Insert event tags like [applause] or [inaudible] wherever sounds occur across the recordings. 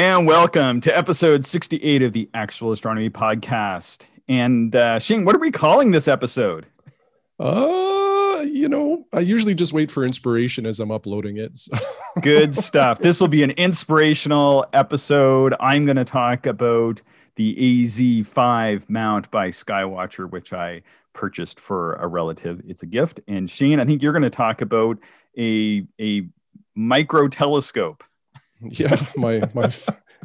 And welcome to episode 68 of the Actual Astronomy Podcast. And uh, Shane, what are we calling this episode? Uh, you know, I usually just wait for inspiration as I'm uploading it. So. [laughs] Good stuff. This will be an inspirational episode. I'm going to talk about the AZ5 mount by Skywatcher, which I purchased for a relative. It's a gift. And Shane, I think you're going to talk about a a micro telescope. Yeah, my my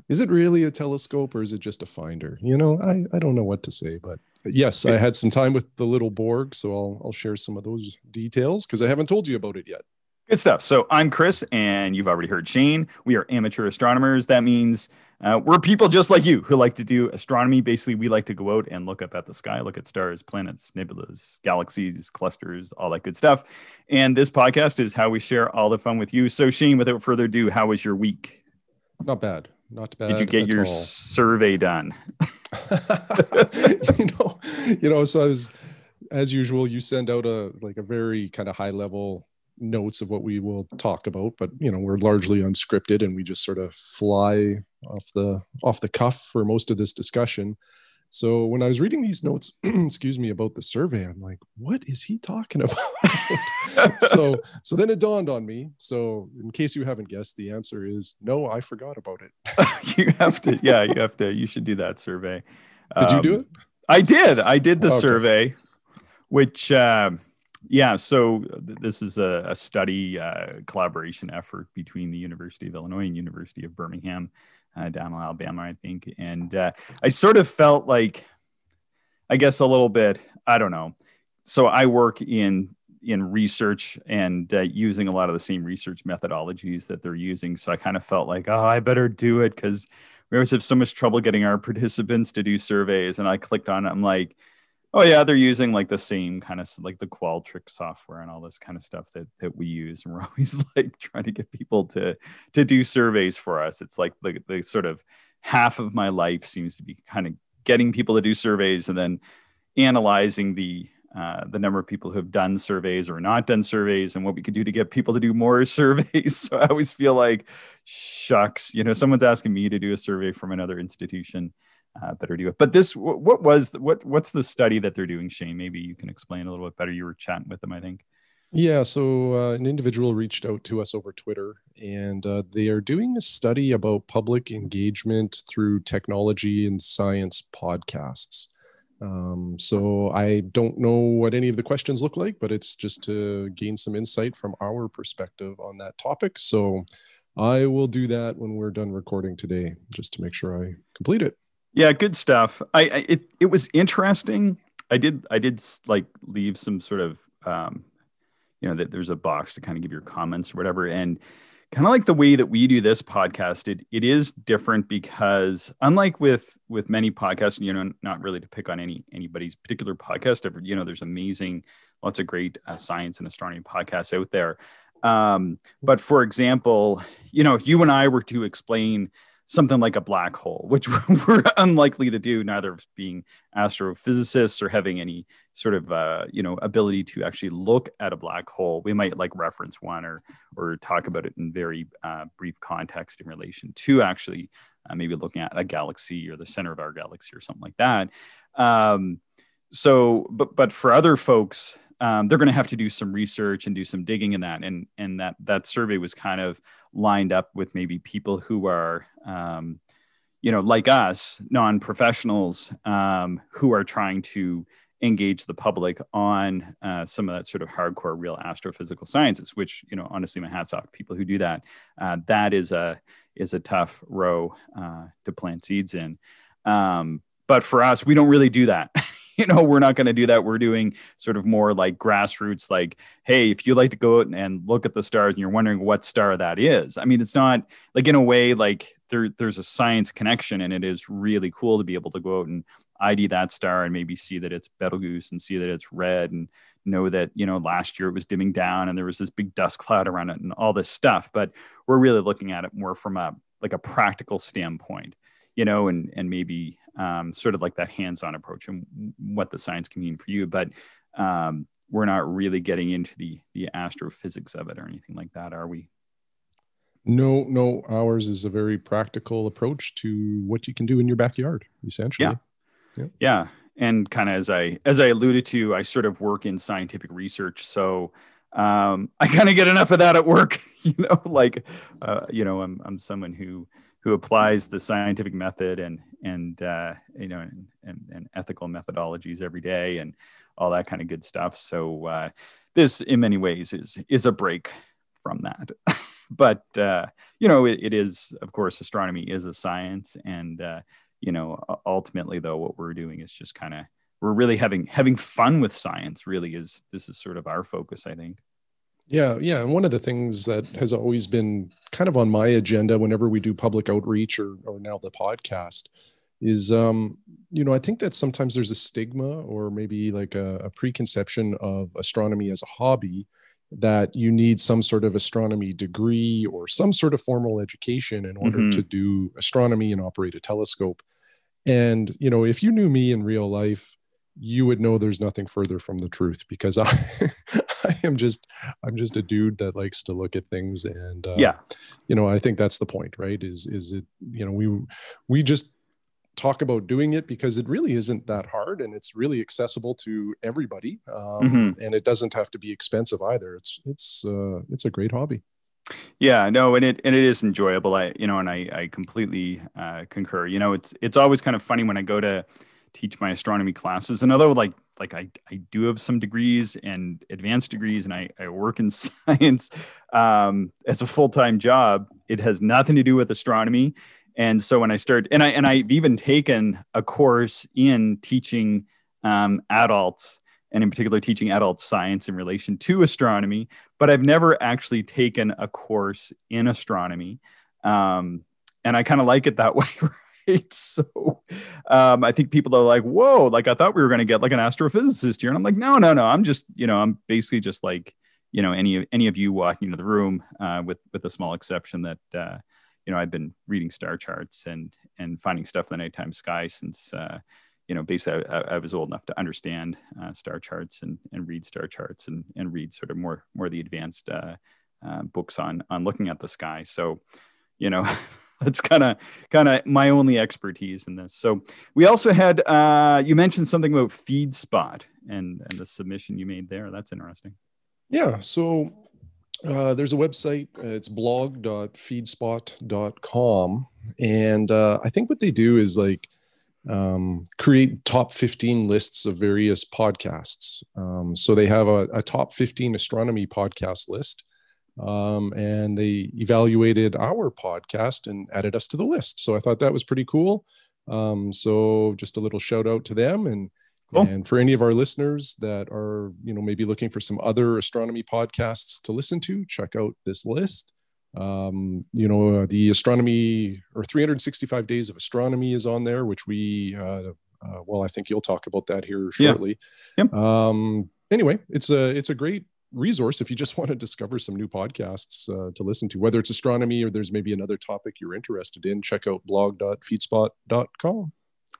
is it really a telescope or is it just a finder? You know, I, I don't know what to say, but yes, I had some time with the little Borg, so I'll I'll share some of those details because I haven't told you about it yet. Good stuff. So I'm Chris, and you've already heard Shane. We are amateur astronomers. That means uh, we're people just like you who like to do astronomy. Basically, we like to go out and look up at the sky, look at stars, planets, nebulas, galaxies, clusters, all that good stuff. And this podcast is how we share all the fun with you. So, Shane, without further ado, how was your week? Not bad. Not bad. Did you get your all. survey done? [laughs] you know, you know. So I was, as usual, you send out a like a very kind of high level notes of what we will talk about but you know we're largely unscripted and we just sort of fly off the off the cuff for most of this discussion. So when i was reading these notes [clears throat] excuse me about the survey i'm like what is he talking [laughs] about? So so then it dawned on me. So in case you haven't guessed the answer is no i forgot about it. [laughs] You have to yeah you have to you should do that survey. Did um, you do um, it? I did. I did the okay. survey which uh, yeah, so this is a, a study uh, collaboration effort between the University of Illinois and University of Birmingham, uh, down in Alabama, I think. And uh, I sort of felt like, I guess, a little bit. I don't know. So I work in in research and uh, using a lot of the same research methodologies that they're using. So I kind of felt like, oh, I better do it because we always have so much trouble getting our [laughs] participants to do surveys. And I clicked on it. I'm like oh yeah they're using like the same kind of like the qualtrics software and all this kind of stuff that that we use and we're [laughs] always like trying to get people to to do surveys for us. It's like the, the sort of half of my life seems to be kind of getting people to do surveys and then analyzing the uh, the number of people who have done surveys or not done surveys and what we could do to get people to do more [laughs] surveys. So i always feel like shucks you know someone's asking me to do a survey from another institution uh, better do it. But this, what was what what's the study that they're doing, Shane? Maybe you can explain a little bit better. You were chatting with them, I think. Yeah, so uh, an individual reached out to us over Twitter, and uh, they are doing a study about public engagement through technology and science podcasts. Um, so I don't know what any of the questions look like, but it's just to gain some insight from our perspective on that topic. So I will do that when we're done recording today, just to make sure I complete it. Yeah, good stuff. I, I it it was interesting. I did I did like leave some sort of um, you know that there's a box to kind of give your comments or whatever and kind of like the way that we do this podcast it, it is different because unlike with with many podcasts you know not really to pick on any anybody's particular podcast ever you know there's amazing lots of great uh, science and astronomy podcasts out there um, but for example you know if you and i were to explain something like a black hole, which [laughs] we're unlikely to do, neither of being astrophysicists or having any sort of uh, you know ability to actually look at a black hole. We might like reference one or or talk about it in very uh, brief context in relation to actually uh, maybe looking at a galaxy or the center of our galaxy or something like that. Um, so, but but for other folks, um, they're going to have to do some research and do some digging in that. And and that that survey was kind of lined up with maybe people who are, um, you know, like us, non-professionals um, who are trying to engage the public on uh, some of that sort of hardcore real astrophysical sciences. Which you know, honestly, my hats off to people who do that. Uh, that is a is a tough row uh, to plant seeds in. Um, but for us, we don't really do that. [laughs] [laughs] you know we're not going to do that. We're doing sort of more like grassroots like hey if you like to go out and look at the stars and you're wondering what star that is i mean it's not like in a way like there there's a science connection and it is really cool to be able to go out and id that star and maybe see that it's betelgeuse and see that it's red and know that you know last year it was dimming down and there was this big dust cloud around it and all this stuff. But we're really looking at it more from a like a practical standpoint you know and and maybe um, sort of like that hands-on approach and what the science can mean for you but um, we're not really getting into the the astrophysics of it or anything like that are we No, no. Ours is a very practical approach to what you can do in your backyard, essentially. Yeah. Yeah. yeah. And kind of as I as I alluded to, I sort of work in scientific research, so um, [laughs] I kind of get enough of that at work. [laughs] You know, like uh, you know, I'm I'm someone who who applies the scientific method and and uh, you know and, and, and, ethical methodologies every day and all that kind of good stuff. So uh, this, in many ways, is is a break from that. [laughs] but uh, you know, it, it is, of course, astronomy is a science, and uh, you know, ultimately, though, what we're doing is just kind of we're really having having fun with science. Really, is this is sort of our focus, I think. Yeah, yeah. And one of the things that has always been kind of on my agenda whenever we do public outreach or, or now the podcast is, um, you know, I think that sometimes there's a stigma or maybe like a, a preconception of astronomy as a hobby that you need some sort of astronomy degree or some sort of formal education in order mm-hmm. to do astronomy and operate a telescope. And, you know, if you knew me in real life, you would know there's nothing further from the truth because I, [laughs] [laughs] I am just, I'm just a dude that likes to look at things and, uh, yeah, you know, I think that's the point, right? Is, is it, you know, we, we just talk about doing it because it really isn't that hard and it's really accessible to everybody. Um, mm-hmm. and it doesn't have to be expensive either. It's, it's, uh, it's a great hobby. Yeah, no, and it and it is enjoyable. I you know, and I I completely uh, concur. You know, it's it's always kind of funny when I go to teach my astronomy classes. And although like like I, I do have some degrees and advanced degrees and I, I work in [laughs] science um, as a full-time job, it has nothing to do with astronomy. And so when I start and I and I've even taken a course in teaching um, adults and in particular teaching adult science in relation to astronomy, but I've never actually taken a course in astronomy. Um, and I kind of like it that [laughs] way, right? [laughs] So um, I think people are like, whoa, like I thought we were going to get like an astrophysicist here. And I'm like, no, no, no. I'm just, you know, I'm basically just like, you know, any, any of you walking into the room uh, with, with a small exception that, uh, you know, I've been reading star charts and, and finding stuff in the nighttime sky since, uh, you know, basically I, I, was old enough to understand uh, star charts and, and read star charts and, and read sort of more, more the advanced uh, uh, books on, on looking at the sky. So, you know, [laughs] [laughs] that's kind of kind of my only expertise in this. So we also had uh, you mentioned something about FeedSpot and and the submission you made there. That's interesting. Yeah. So uh, there's a website. Uh, it's blog.feedspot.com, and uh, I think what they do is like um, create top 15 lists of various podcasts. Um, so they have a, a top 15 astronomy podcast list um, and they evaluated our podcast and added us to the list. So I thought that was pretty cool. Um, so just a little shout out to them and cool. and for any of our listeners that are you know maybe looking for some other astronomy podcasts to listen to, check out this list. Um, you know uh, the astronomy or 365 days of astronomy is on there, which we uh, uh, well I think you'll talk about that here shortly. Yeah. Yep. Um, anyway, it's a it's a great resource if you just [laughs] want to discover some new podcasts uh, to listen to, whether it's astronomy or there's maybe another topic you're interested in. Check out blog.feedspot.com.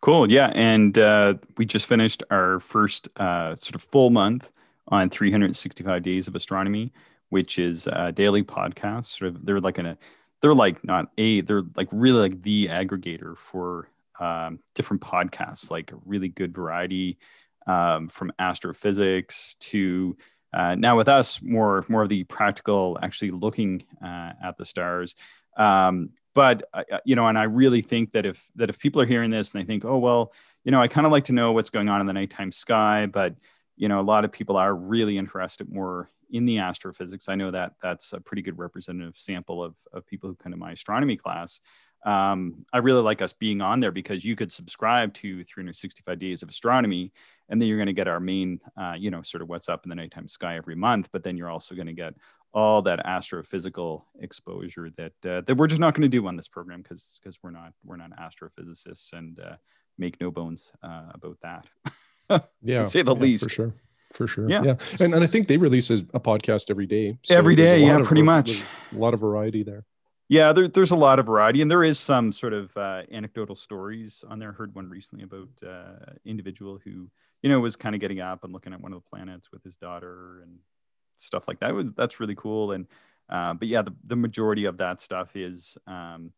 Cool. Yeah. And uh, we just finished our first uh, sort of full month on 365 days of astronomy, which is a daily podcast. Sort of, they're like a, they're like not a, they're like really like the aggregator for um, different podcasts, like a really good variety um, from astrophysics to uh, now with us, more more of the practical, actually looking uh, at the stars. Um, but uh, uh, you know, and I really think that if that if people are hearing this and they think, oh well, you know, I kind of like to know what's going on in the nighttime sky, but you know, a lot of people are really interested more in the astrophysics. I know that that's a pretty good representative sample of of people who come to my astronomy class um, I really like us being on there because you could subscribe to 365 Days of Astronomy, and then you're going to get our main, uh, you know, sort of what's up in the nighttime sky every month. But then you're also going to get all that astrophysical exposure that uh, that we're just not going to do on this program because because we're not we're not astrophysicists and uh, make no bones uh, about that. [laughs] yeah, to say the yeah, least, for sure. For sure. Yeah. yeah. And, and I think they release a, a podcast every day. So every day. Yeah, pretty much. A lot of variety there. Yeah, there, there's a lot of variety, and there is some sort of uh, anecdotal stories on there. I heard one recently about uh, individual who, you know, was kind of getting up and looking at one of the planets with his daughter and stuff like that. That's really cool. And Uh, but yeah, the, the majority of that stuff is um,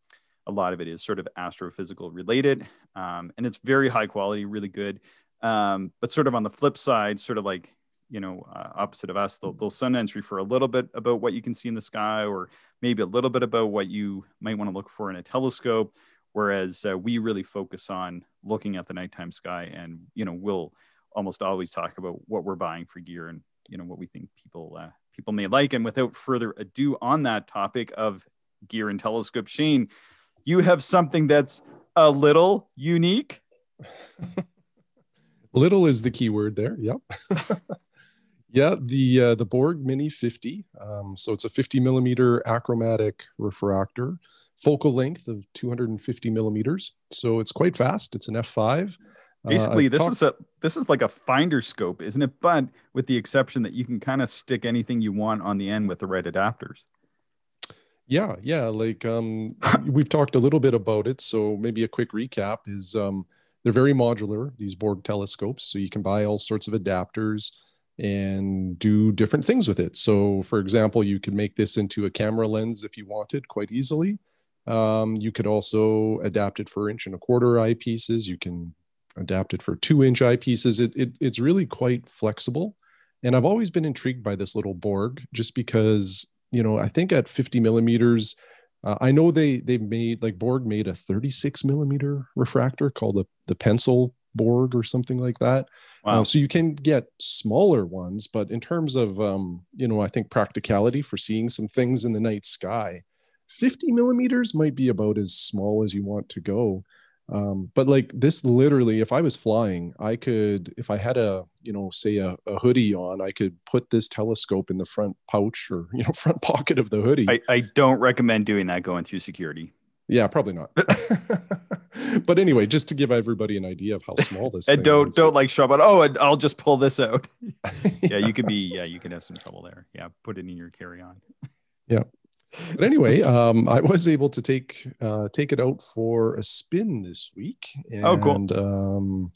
a lot of it is sort of astrophysical related, um, and it's very high quality, really good. Um, but sort of on the flip side, sort of like you know uh, opposite of us, they'll, they'll sometimes refer a little bit about what you can see in the sky, or maybe a little bit about what you might want to look for in a telescope. Whereas uh, we really focus on looking at the nighttime sky, and you know we'll almost always talk about what we're buying for gear and you know what we think people uh, people may like. And without further ado, on that topic of gear and telescope, Shane, you have something that's a little unique. [laughs] little is the key word there. Yep. [laughs] yeah, the uh, the Borg Mini 50. Um, so it's a 50 millimeter achromatic refractor, focal length of 250 millimeters. So it's quite fast. It's an f5. Uh, Basically, uh, this talked- is a this is like a finder scope, isn't it? But with the exception that you can kind of stick anything you want on the end with the right adapters. Yeah, yeah. Like um, [laughs] we've talked a little bit about it. So maybe a quick recap is um, they're very modular. These Borg telescopes, so you can buy all sorts of adapters and do different things with it. So, for example, you could make this into a camera lens if you wanted quite easily. Um, you could also adapt it for inch and a quarter eyepieces. You can adapt it for two inch eyepieces. It, it, it's really quite flexible. And I've always been intrigued by this little Borg just because, you know, I think at 50 millimeters, uh, I know they they made like Borg made a 36 millimeter refractor called the the pencil Borg or something like that. Wow. Uh, so you can get smaller ones, but in terms of um, you know, I think practicality for seeing some things in the night sky, 50 millimeters might be about as small as you want to go. Um, but like this literally if i was flying i could if i had a you know say a, a, hoodie on i could put this telescope in the front pouch or [laughs] you know front pocket of the hoodie. I, I don't recommend doing that going through security yeah probably not [laughs] but anyway just to give everybody an idea of how small this [laughs] and don't is. don't like show up oh i'll just pull this out [laughs] yeah you could be yeah you could have some trouble there yeah put it in your carry-on yeah but anyway, um, I was able to take uh, take it out for a spin this week. And, oh, cool. Um,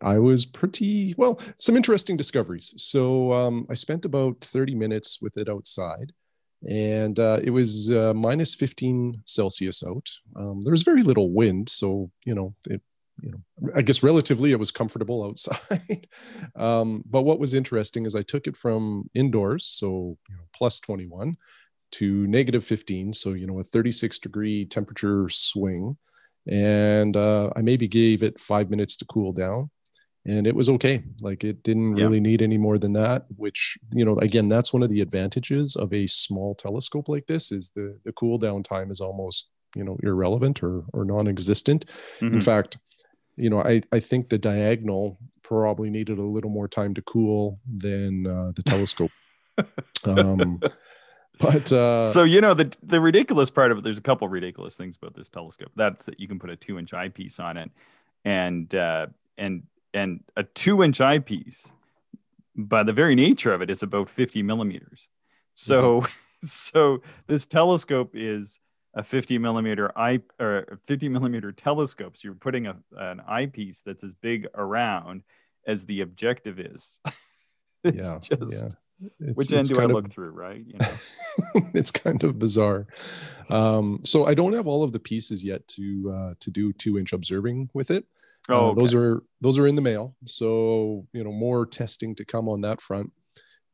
I was pretty well. Some interesting discoveries. So um, I spent about thirty minutes with it outside, and uh, it was uh, minus fifteen Celsius out. Um, there was very little wind, so you know it. You know, I guess relatively it was comfortable outside. [laughs] um, but what was interesting is I took it from indoors, so you know, plus twenty one to negative 15 so you know a 36 degree temperature swing and uh, i maybe gave it five minutes to cool down and it was okay like it didn't yeah. really need any more than that which you know again that's one of the advantages of a small telescope like this is the the cool down time is almost you know irrelevant or or non-existent mm-hmm. in fact you know i i think the diagonal probably needed a little more time to cool than uh, the telescope [laughs] um but uh, so you know the the ridiculous part of it. There's a couple ridiculous things about this telescope. That's that you can put a two inch eyepiece on it, and uh, and and a two inch eyepiece, by the very nature of it, is about 50 millimeters. So mm-hmm. [laughs] so this telescope is a 50 millimeter eye or 50 millimeter telescope. So you're putting a, an eyepiece that's as big around as the objective is. [laughs] it's yeah, just yeah. It's, Which end do I look of, through, right? You know? [laughs] it's kind of bizarre. Um, so I don't have all of the pieces yet to uh, to do two inch observing with it. Uh, oh, okay. those are those are in the mail. So you know more testing to come on that front.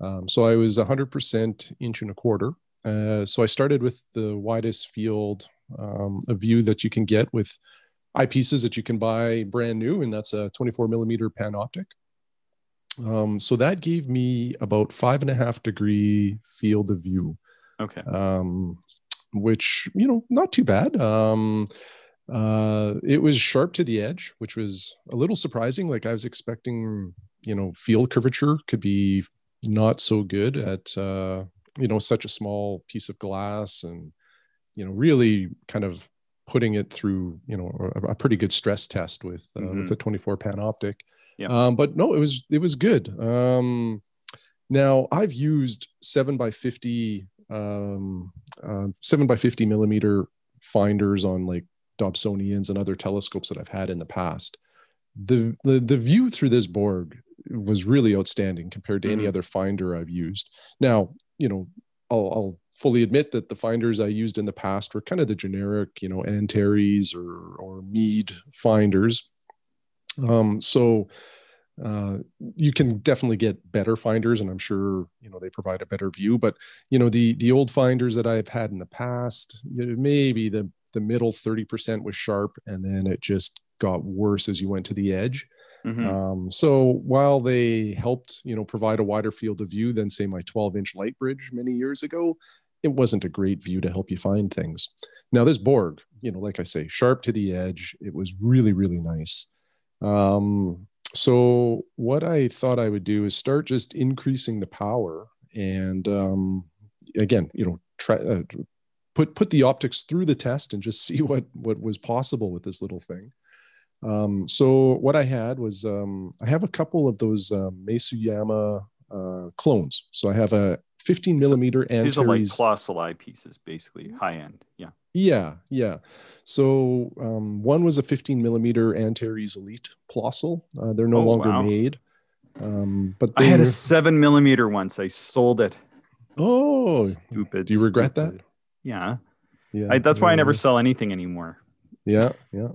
Um, so I was 100% inch and a quarter. Uh, so I started with the widest field um, of view that you can get with eyepieces that you can buy brand new, and that's a 24 millimeter panoptic. Um, so that gave me about five and a half degree field of view. Okay. Um, which you know, not too bad. Um, uh, it was sharp to the edge, which was a little surprising. Like I was expecting, you know, field curvature could be not so good at uh, you know such a small piece of glass, and you know, really kind of putting it through you know a, a pretty good stress test with uh, mm-hmm. with the 24 panoptic. Yeah. Um, but no, it was it was good. Um, now I've used seven by fifty um, uh, seven by fifty millimeter finders on like Dobsonians and other telescopes that I've had in the past. The the the view through this Borg was really outstanding compared to mm-hmm. any other finder I've used. Now, you know, I'll, I'll fully admit that the finders I used in the past were kind of the generic, you know, Antares or or Meade finders. Um, so uh, you can definitely get better finders, and I'm sure you know they provide a better view. But you know the the old finders that I've had in the past, you know, maybe the the middle 30% was sharp, and then it just got worse as you went to the edge. Mm-hmm. Um, so while they helped, you know, provide a wider field of view than say my 12 inch Lightbridge many years ago, it wasn't a great view to help you find things. Now this Borg, you know, like I say, sharp to the edge, it was really, really nice. Um, so what I thought I would do is start just increasing the power and um, again, you know, try, uh, put put the optics through the test and just [laughs] see what what was possible with this little thing. Um, so what I had was um, I have a couple of those um, Masuyama uh, clones. So I have a 15 millimeter so These are like colossal eyepieces, basically high end. Yeah. Yeah, yeah. So um, one was a 15 millimeter Antares Elite Plössl. Uh, they're no oh, longer wow. made. Um, but I had a seven millimeter once. I sold it. Oh, stupid. Do you regret stupid. that? Yeah. Yeah. I, that's why I never sell anything anymore. Yeah yeah.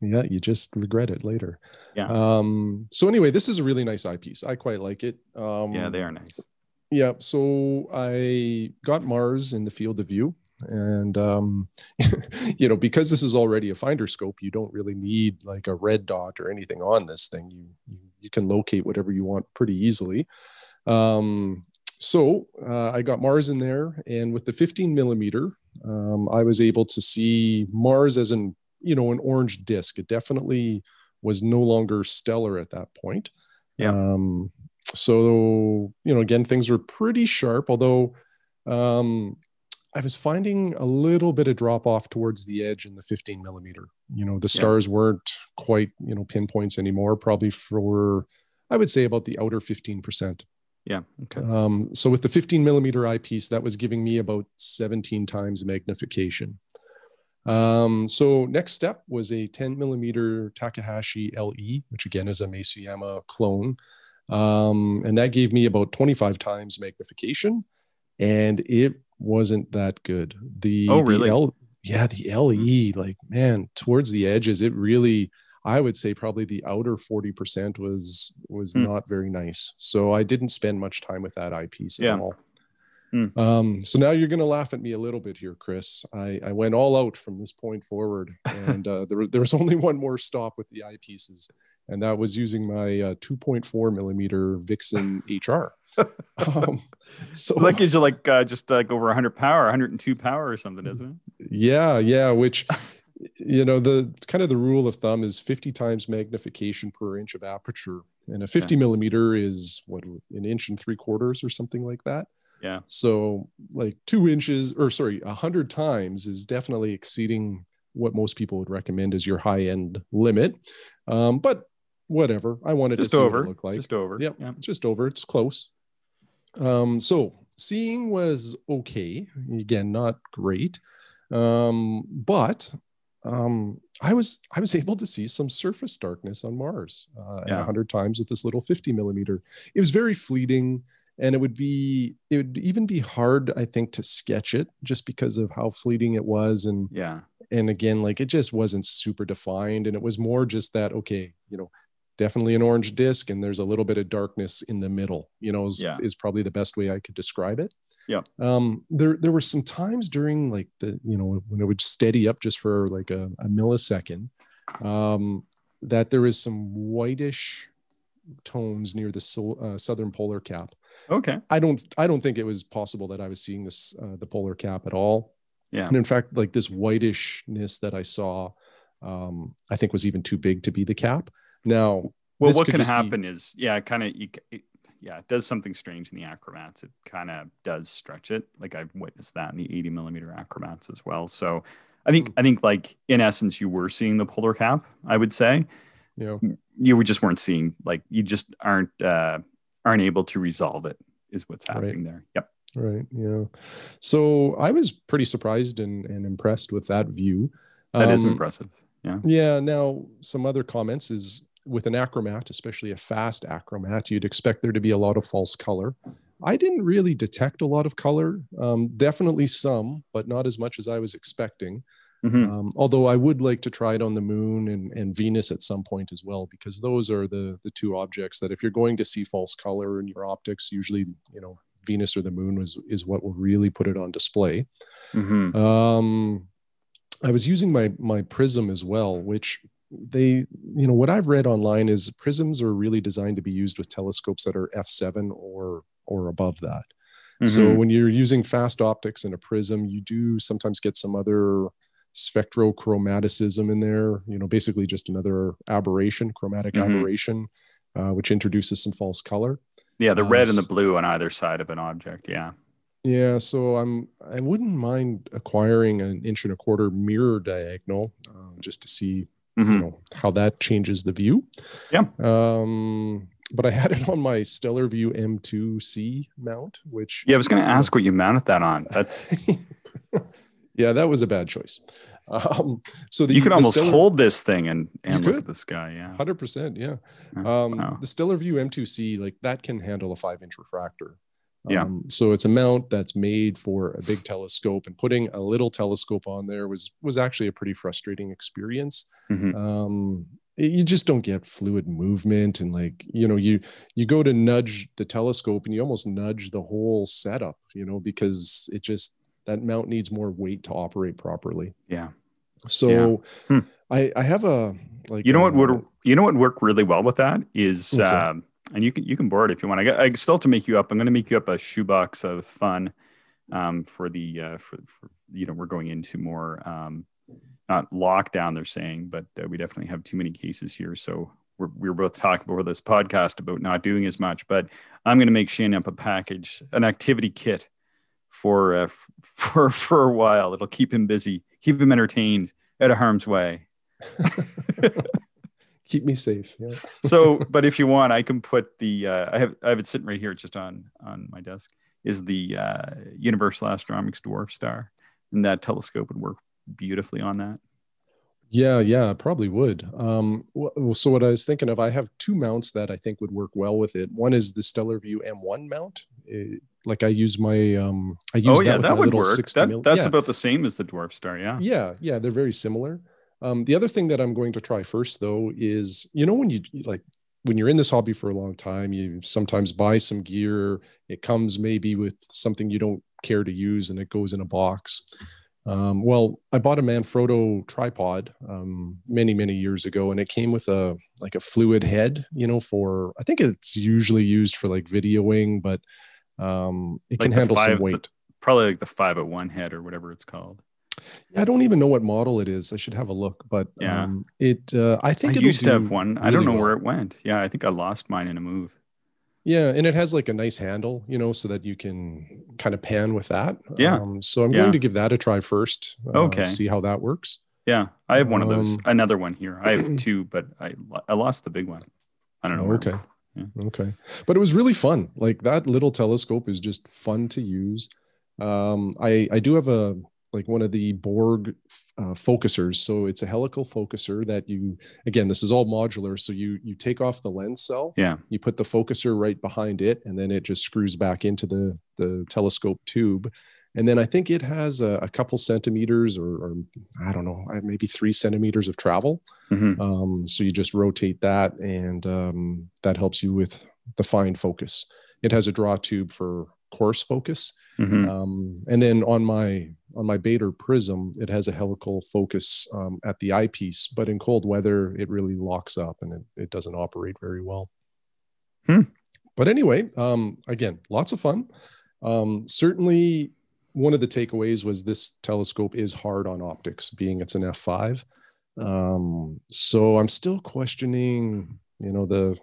Yeah you just regret it later. Yeah. Um so anyway this is a really nice eyepiece. I quite like it. Um yeah they are nice. yeah so i got mars in the field of view and um [laughs] you know because this is already a finder scope you don't really need like a red dot or anything on this thing. You you, you can locate whatever you want pretty easily. Um so uh, I got Mars in there, and with the 15 millimeter, um, I was able to see Mars as an you know an orange disc. It definitely was no longer stellar at that point. Yeah. Um, so you know, again, things were pretty sharp, although um, I was finding a little bit of drop off towards the edge in the 15 millimeter. You know, the stars yeah. weren't quite you know pinpoints anymore. Probably for I would say about the outer 15 percent. Yeah. Okay. Um, so with the 15 millimeter eyepiece, that was giving me about 17 times magnification. Um, so next step was a 10 millimeter Takahashi LE, which again is a Masuyama clone. Um, and that gave me about 25 times magnification and it wasn't that good. The, oh, really? The L, yeah, the LE, like, man, towards the edges, it really, I would say probably the outer 40% was, was hmm. not very nice. So I didn't spend much time with that eyepiece at all. Mm. Um, so now you're going to laugh at me a little bit here, Chris. I, I went all out from this point forward, [laughs] and uh, there, there was only one more stop with the eyepieces, and that was using my uh, 2.4 millimeter Vixen HR. [laughs] um, so that gives you like uh, just like over 100 power, 102 power or something, isn't it? Yeah, yeah. Which you know the kind of the rule of thumb is 50 times magnification per inch of aperture, and a 50 yeah. millimeter is what an inch and three quarters or something like that. Yeah. So like two inches or sorry, a hundred times is definitely exceeding what most people would recommend as your high end limit. Um, but whatever. I wanted just to see over. what it looked like. Just over. Yep. Yeah. Just over. It's close. Um, so seeing was okay. Again, not great. Um, but um, I was I was able to see some surface darkness on Mars uh, yeah. 100 times with this little 50 millimeter. It was very fleeting and it would be it would even be hard i think to sketch it just because of how fleeting it was and yeah and again like it just wasn't super defined and it was more just that okay you know definitely an orange disc and there's a little bit of darkness in the middle you know is, yeah. is probably the best way i could describe it yeah um there there were some times during like the you know when it would steady up just for like a, a millisecond um that there was some whitish tones near the so, uh, southern polar cap Okay. I don't I don't think it was possible that I was seeing this uh, the polar cap at all. Yeah. And in fact, like this whitishness that I saw, um, I think was even too big to be the cap. Now, well, what can happen be... is, yeah, kind of, yeah, it does something strange in the achromats. It kind of does stretch it. Like I've witnessed that in the 80 millimeter achromats as well. So I think, I think like in essence, you were seeing the polar cap, I would say. Yeah. You were just weren't seeing, like, you just aren't, uh, aren't able to resolve it is what's happening right. there. Yep. Right. Yeah. So I was pretty surprised and, and impressed with that view. That um, is impressive. Yeah. Yeah. Now, some other comments is with an achromat, especially a fast achromat, you'd expect there to be a lot of false color. I didn't really detect a lot of color. Um, definitely some, but not as much as I was expecting. Mhm. Um, although I would like to try it on the moon and, and Venus at some point as well, because those are the the two objects that if you're going to see false color in your optics, usually you know Venus or the moon is is what will really put it on display. Mhm. Um, I was using my my prism as well, which they you know what I've read online is prisms are really designed to be used with telescopes that are f7 or or above that. So Mhm. when you're using fast optics in a prism, you do sometimes get some other spherochromatism in there. You know, basically just another aberration, chromatic Mhm. aberration, uh, which introduces some false color. yeah, the uh, red and the blue on either side of an object. Yeah. Yeah, so I'm I wouldn't mind acquiring an inch and a quarter mirror diagonal uh, just to see you Mhm. know how that changes the view. Yeah. Um, but I had it on my StellarVue M2C mount, which Yeah, I was going to ask what you mounted that on. That's [laughs] yeah, that was a bad choice. Um, so the you could almost Stellar- hold this thing and and look at the sky. Yeah. Hundred percent, yeah. Um, Wow. The StellarVue M2C, like that, can handle a five-inch refractor. Yeah. Um, so it's a mount that's made for a big telescope, and putting a little telescope on there was was actually a pretty frustrating experience. Mhm. Um, you just don't get fluid movement, and like you know, you you go to nudge the telescope, and you almost nudge the whole setup, you know, because it just that mount needs more weight to operate properly. Yeah. So Hmm. I I have a like You know what would you know what would work really well with that is um, and you can you can borrow it if you want. I, got, I still have to make you up. I'm going to make you up a shoebox of fun um, for the uh, for, for you know we're going into more um, not lockdown they're saying, but uh, we definitely have too many cases here. So we're we're both talking before this podcast about not doing as much. But I'm going to make Shane up a package, an activity kit for uh, for [laughs] for a while. It'll keep him busy, keep him entertained, out of harm's way. [laughs] [laughs] keep me safe. Yeah. [laughs] so [laughs] but if you want i can put the uh, i have i have it sitting right here just on on my desk is the uh, universal astronomics dwarf star and that telescope would work beautifully on that Yeah, yeah, probably would. Um, wh- so what I was thinking of, I have two mounts that I think would work well with it. One is the StellarVue M1 mount. It- like I use my, um, I use oh yeah that would work that, mil- that's yeah. about the same as the dwarf star yeah yeah, yeah, they're very similar. Um, the other thing that I'm going to try first though is, you know, when you like when you're in this hobby for a long time, you sometimes buy some gear. It comes maybe with something you don't care to use, and it goes in a box. Um, well, I bought a Manfrotto tripod um, many many years ago, and it came with a like a fluid head. You know, for I think it's usually used for like videoing, but um, it Like can the handle some five- weight. probably like the five at one head or whatever it's called I don't even know what model it is. I should have a look, but Yeah. um, it. Uh, I think i used to have one i don't know well. where it went yeah i think i lost mine in a move Yeah, and it has like a nice handle, you know, so that you can kind of pan with that. Yeah. Um, so I'm Yeah. going to give that a try first. uh, Okay. See how that works. yeah i have one of those Um, another one here i have [clears throat] two but i i lost the big one i don't know okay. Yeah. Okay. But it was really fun. Like that little telescope is just fun to use. Um, I I do have a like one of the Borg uh, focusers. So it's a helical focuser that you again. This is all modular. So you you take off the lens cell. yeah you put the focuser right behind it and then it just screws back into the the telescope tube and then i think it has a, a couple centimeters or, or i don't know maybe three centimeters of travel Mhm. um, so you just rotate that and um, that helps you with the fine focus it has a draw tube for coarse focus Mhm. um, and then on my on my Baader prism, it has a helical focus um, at the eyepiece, but in cold weather, it really locks up and it, it doesn't operate very well. Hmm. But anyway, um, again, lots of fun. Um, certainly, one of the takeaways was this telescope is hard on optics, being it's an f5. Um, so I'm still questioning, you know, the,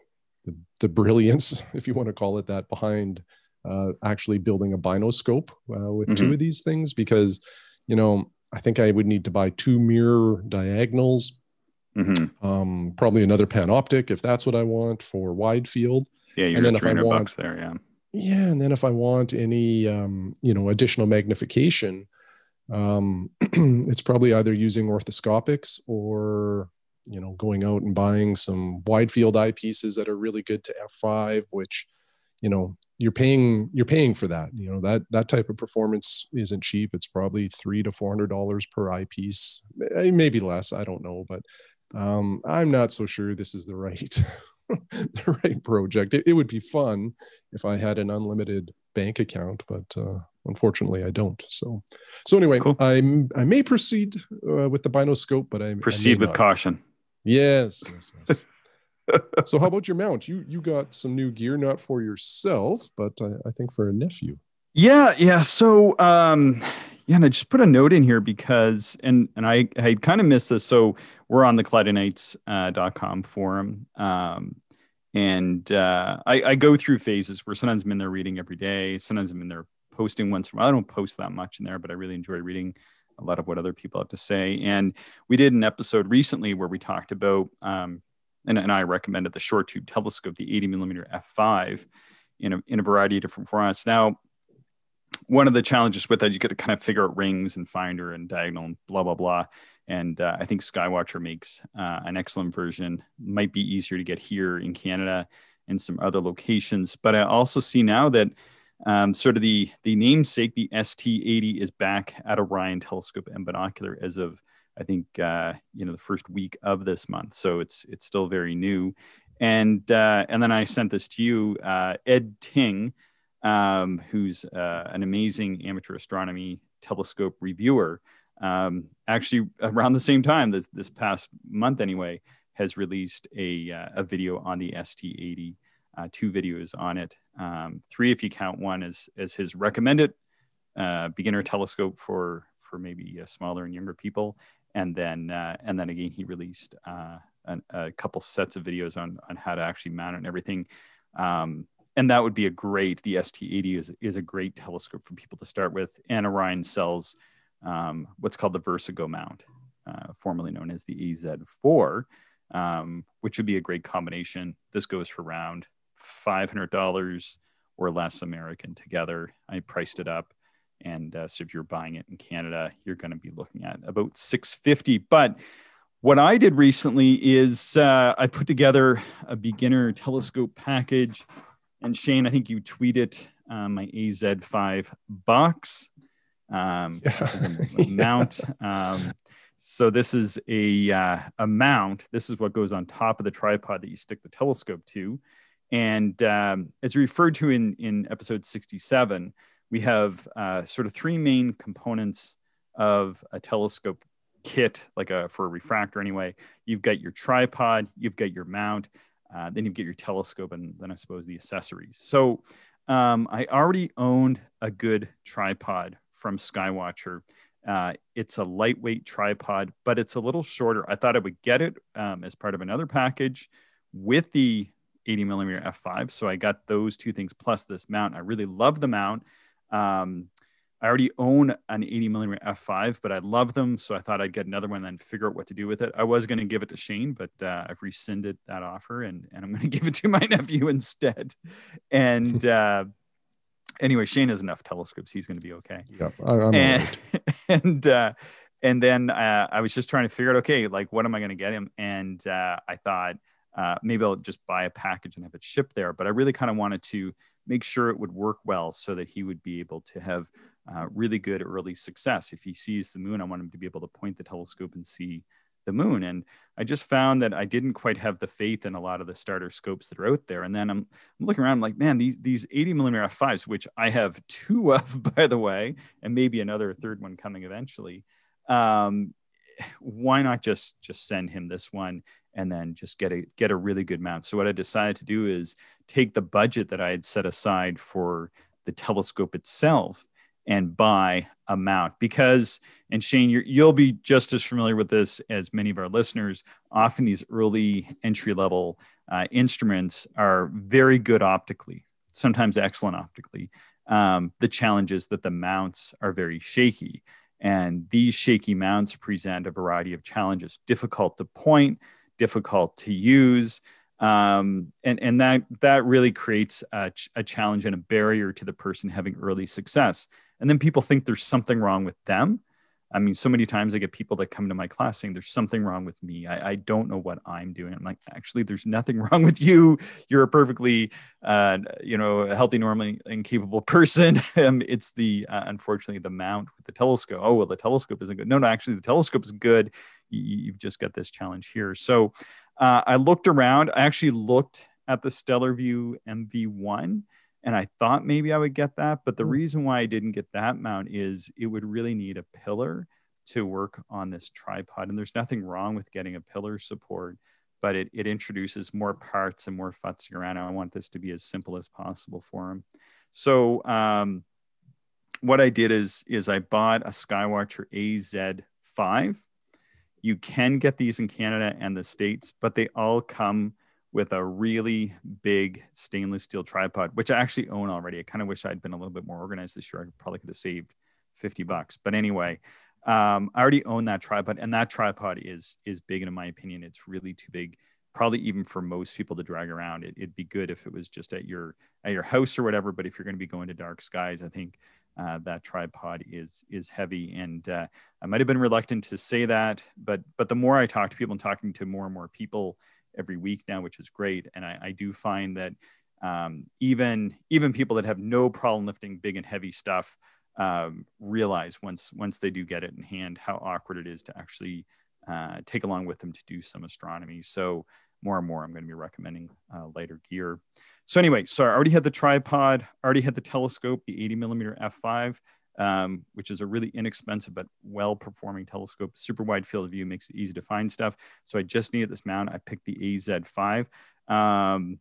the the brilliance, [laughs] if you want to call it that, behind uh, actually building a binoscope uh, with two Mhm. of these things because, you know, I think I would need to buy two mirror diagonals, Mhm. um, probably another panoptic if that's what I want for wide field. yeah you're then if I 300 want- bucks there yeah Yeah, and then if I want any, um, you know, additional magnification, um, [clears throat] it's probably either using orthoscopics or, you know, going out and buying some wide field eyepieces that are really good to f5, which, you know, you're paying you're paying for that you know that that type of performance isn't cheap. It's probably three to four hundred dollars per eyepiece maybe less i don't know but um, i'm not so sure this is the right [laughs] the right project. It, it, would be fun if i had an unlimited bank account but uh, unfortunately i don't. So so anyway cool. i i may proceed uh, with the binoscope but i proceed I with not. caution. Yes, yes, yes so how about your mount? You you got some new gear, not for yourself, but I, I think for a nephew. Yeah, yeah. So um yeah, and I just put a note in here because and and I I kind of missed this. So we're on the CloudyNights.com uh, forum. Um and uh, I, I go through phases where sometimes I'm in there reading every day, sometimes I'm in there posting once in a while. I don't post that much in there, but I really enjoy reading a lot of what other people have to say. And we did an episode recently where we talked about um, and, and I recommended the short tube telescope, the 80 millimeter f5, in a, in a variety of different formats. Now, one of the challenges with that, you get to kind of figure out rings and finder and diagonal and blah, blah, blah. And uh, I think Skywatcher makes uh, an excellent version. Might be easier to get here in Canada and some other locations. But I also see now that um, sort of the, the namesake, the ST80, is back at Orion Telescope and Binocular as of I think uh, you know the first week of this month, so it's it's still very new. And uh, and then I sent this to you, uh, Ed Ting, um, who's uh, an amazing amateur astronomy telescope reviewer. Um, actually, around the same time, this this past month anyway, has released a uh, a video on the ST80. Uh, two videos on it, um, three if you count one as as his recommended beginner telescope for for maybe smaller and younger people, and then uh, and then again he released uh, an, a couple sets of videos on on how to actually mount it and everything. Um, and that would be a great the st80 is, is a great telescope for people to start with. And orion sells um, what's called the vertigo mount uh, formerly known as the az4 um, which would be a great combination. This goes for around $500 or less american together. I priced it up and uh, so if you're buying it in Canada, you're going to be looking at about 650. But what I did recently is uh, I put together a beginner telescope package. And Shane, I think you tweeted uh, my AZ5 box, um, yeah. a [laughs] mount. Um, so this is a, uh, a mount. This is what goes on top of the tripod that you stick the telescope to. And um, as referred to in, in episode 67, we have uh, sort of three main components of a telescope kit, like a for a refractor anyway. You've got your tripod, you've got your mount, uh, then you get your telescope, and then I suppose the accessories. So um, I already owned a good tripod from Skywatcher. Uh, it's a lightweight tripod, but it's a little shorter. I thought I would get it um, as part of another package with the 80 millimeter f5. So I got those two things plus this mount. I really love the mount. Um, I already own an 80 millimeter f5, but I love them, so I thought I'd get another one and then figure out what to do with it. I was going to give it to Shane, but uh, I've rescinded that offer, and and I'm going [laughs] to give it to my nephew instead. And [laughs] uh, anyway, Shane has enough telescopes; he's going to be okay. Yeah, I'm and [laughs] and, uh, and then uh, I was just trying to figure out, okay, like what am I going to get him? And uh, I thought uh, maybe I'll just buy a package and have it shipped there. But I really kind of wanted to make sure it would work well so that he would be able to have uh, really good early success. If he sees the moon, I want him to be able to point the telescope and see the moon. And I just found that I didn't quite have the faith in a lot of the starter scopes that are out there. And then I'm, I'm looking around, I'm like, man, these these 80 millimeter f5s, which I have [laughs] two of, by the way, and maybe another third one coming eventually. Um, why not just just send him this one and then just get a get a really good mount. So what I decided to do is take the budget that I had set aside for the telescope itself and buy a mount because and Shane you will be just as familiar with this as many of our listeners often these early entry level uh, instruments are very good optically sometimes excellent optically um, the challenge is that the mounts are very shaky and these shaky mounts present a variety of challenges difficult to point difficult to use. Um, and, and that, that really creates a, ch- a challenge and a barrier to the person having early success. And then people think there's something wrong with them. I mean, so many times I get people that come to my class saying there's something wrong with me. I, I don't know what I'm doing. I'm like, actually, there's nothing [laughs] wrong with you. You're a perfectly, uh, you know, healthy, normally incapable person. [laughs] um, it's the, uh, unfortunately, the mount with the telescope. Oh, well, the telescope isn't good. No, no, actually, the telescope is good. You, have just got this challenge here. So uh, I looked around. I actually looked at the Stellarvue MV1 and I thought maybe I would get that. But the mm. reason why I didn't get that mount is it would really need a pillar to work on this tripod. And there's nothing wrong with getting a pillar support, but it, it introduces more parts and more futzing around. I want this to be as simple as possible for him. So um, what I did is, is I bought a Skywatcher AZ5. You can get these in Canada and the States, but they all come with a really big stainless steel tripod, which I actually own already. I kind of wish I'd been a little bit more organized this year. I probably could have saved 50 bucks. But anyway, um, I already own that tripod, and that tripod is is big. And in my opinion, it's really too big, probably even for most people to drag around. It, would be good if it was just at your at your house or whatever. But if you're going to be going to dark skies, I think uh, that tripod is is heavy. And uh, I might have been reluctant to say that, but but the more I talk to people and talking to more and more people every week now, which is great. And I, I do find that um, even even people that have no problem lifting big and heavy stuff um, realize once once they do get it in hand how awkward it is to actually uh, take along with them to do some astronomy. So more and more, I'm going to be recommending uh, lighter gear. So anyway, so I already had the tripod, already had the telescope, the 80 millimeter f5 um, which is a really inexpensive but well-performing telescope. Super wide field of view makes it easy to find stuff. So I just needed this mount. I picked the AZ5. Um,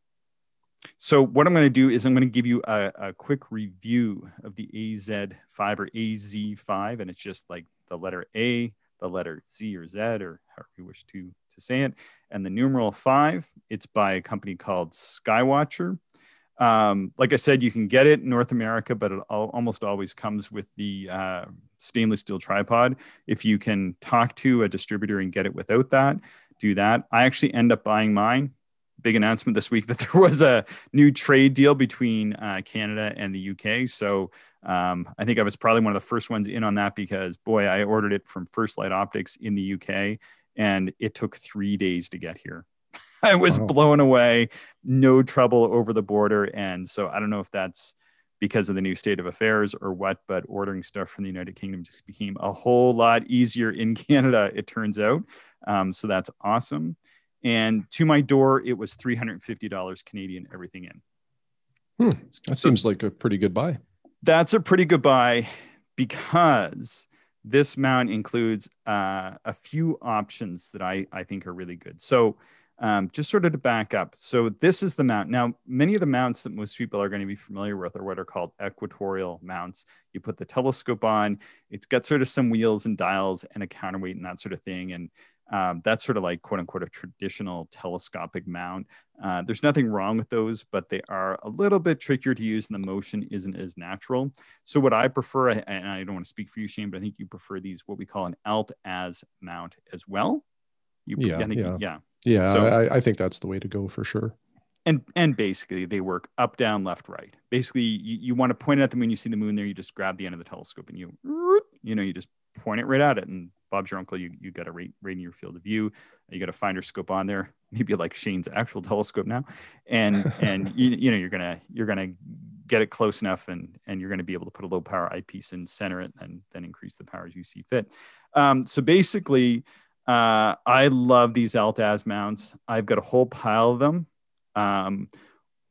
so what I'm going to do is I'm going to give you a, a, quick review of the AZ5 or AZ5, and it's just like the letter A, the letter Z or Z, or however you wish to to say it, and the numeral five. It's by a company called Skywatcher. Um, like I said, you can get it in North America, but it almost always comes with the uh, stainless steel tripod. If you can talk to a distributor and get it without that, do that. I actually end up buying mine. Big announcement this week [laughs] that there was a new trade deal between uh, Canada and the UK. So um, I think I was probably one of the first ones in on that because, boy, I ordered it from First Light Optics in the UK and it took three days to get here. [laughs] I was wow. blown away, no trouble over the border. And so I don't know if that's because of the new state of affairs or what, but ordering stuff from the United Kingdom just became a whole lot easier in [laughs] Canada, it turns out. Um, so that's awesome. And to my door, it was $350 Canadian, everything in. Hmm. That so seems like a pretty good buy. That's a pretty good buy because this mount includes uh, a few options that I, I think are really good. So um, just sort of to back up. So this is the mount. Now, many of the mounts that most people are going to be familiar with are what are called equatorial mounts. You put the telescope on, it's got sort of some wheels and dials and a counterweight and that sort of thing. And um, that's sort of like quote unquote a traditional telescopic mount. Uh, there's nothing wrong with those, but they are a little bit trickier to use and the motion isn't as natural. So what I prefer, and I don't want to speak for you, Shane, but I think you prefer these, what we call an alt as mount as well. You, yeah, yeah. You, yeah. Yeah, so, I, I think that's the way to go for sure. And and basically they work up, down, left, right. Basically, you, you want to point it at the moon. You see the moon there. You just grab the end of the telescope and you you know you just point it right at it. And Bob's your uncle. You you got a right right your field of view. You got a finder scope on there. [laughs] Maybe like Shane's actual telescope now. And and [laughs] you you know you're gonna you're gonna get it close enough and and you're going to be able to put a low power eyepiece in center it and then increase the power as you see fit um, so basically uh, I love these Altaz mounts. I've got a whole pile of them. Um,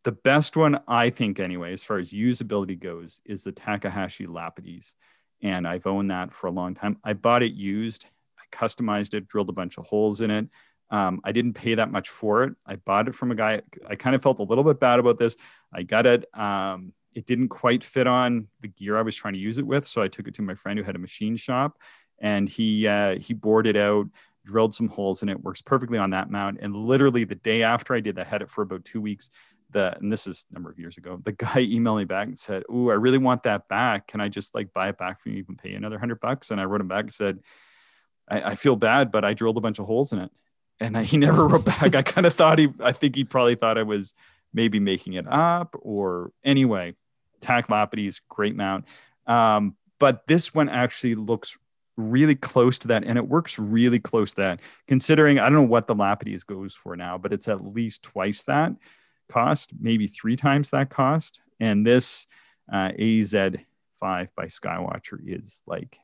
the best one, I think, anyway, as far as usability goes, is the Takahashi Lapidus. And I've owned that for a long time. I bought it used, I customized it, drilled a bunch of holes in it. Um, I didn't pay that much for it. I bought it from a guy. I kind of felt a little bit bad about this. I got it. Um, it didn't quite fit on the gear I was trying to use it with. So I took it to my friend who had a machine shop and he uh, he bored it out, drilled some holes and it, works perfectly on that mount. And literally the day after I did that, had it for about two weeks. The and this is a number of years ago. The guy [laughs] emailed me back and said, "Ooh, I really want that back. Can I just like buy it back from you, even pay another hundred bucks?" And I wrote him back and said, I, I, feel bad, but I drilled a bunch of holes in it." And I, [laughs] he never wrote back. I kind of thought he, I think he probably thought I was maybe making it up or anyway. Tak Lapidus, great mount. Um, but this one actually looks really close to that and it works really close to that considering i don't know what the Lapidus goes for now but it's at least twice that cost maybe three times that cost. And this uh, az5 by skywatcher is like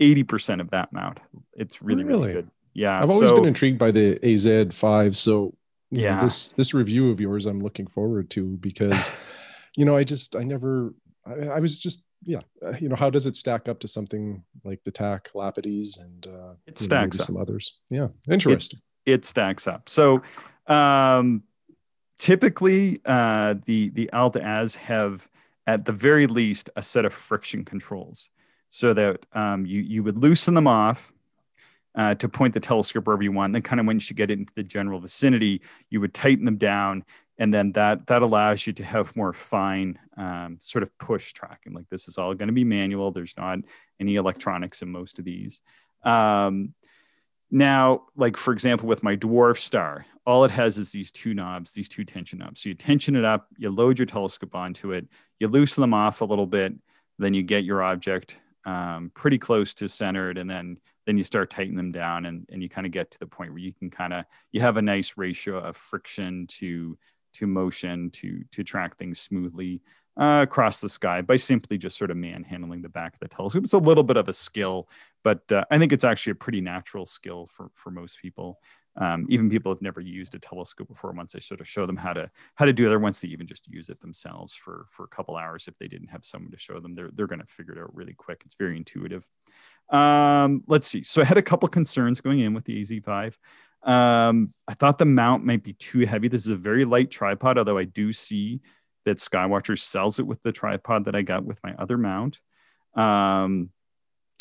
80% of that mount it's really really, really? good. Yeah i've always so, been intrigued by the az5 so yeah. this this review of yours i'm looking forward to because [sighs] you know i just i never I, I was just yeah, uh, you know, how does it stack up to something like the Tak Lapidus and uh, it stacks know, some others? Yeah, interesting. It, it stacks up. So um, typically, uh, the the Alt-Az have at the very least a set of friction controls, so that um, you you would loosen them off. Uh, to point the telescope wherever you want. And then, kind of once you get into the general vicinity, you would tighten them down and then that that allows you to have more fine um, sort of push tracking like this is all going to be manual there's not any electronics in most of these um, now like for example with my dwarf star all it has is these two knobs these two tension knobs so you tension it up you load your telescope onto it you loosen them off a little bit then you get your object um, pretty close to centered and then then you start tightening them down and, and you kind of get to the point where you can kind of you have a nice ratio of friction to to motion to to track things smoothly uh, across the sky by simply just sort of manhandling the back of the telescope. It's a little bit of a skill, but uh, I think it's actually a pretty natural skill for for most people. Um, even people have never used a telescope before. Once I sort of show them how to how to do it, or once they even just use it themselves for for a couple hours, if they didn't have someone to show them, they're they're going to figure it out really quick. It's very intuitive. Um, let's see. So I had a couple concerns going in with the AZ5. Um, I thought the mount might be too heavy. This is a very light tripod, although I do see that Skywatcher sells it with the tripod that I got with my other mount. Um,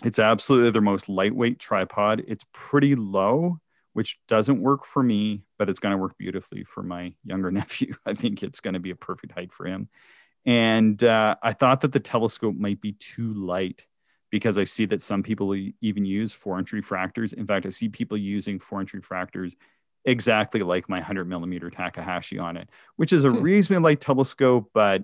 it's absolutely their most lightweight tripod. It's pretty low, which doesn't work for me, but it's going to work beautifully for my younger [laughs] nephew. I think it's going to be a perfect height for him. And uh, I thought that the telescope might be too light because I see that some people even use four inch refractors. In fact, I see people using four inch refractors exactly like my 100 millimeter Takahashi on it, which is a hmm. reasonably light telescope, but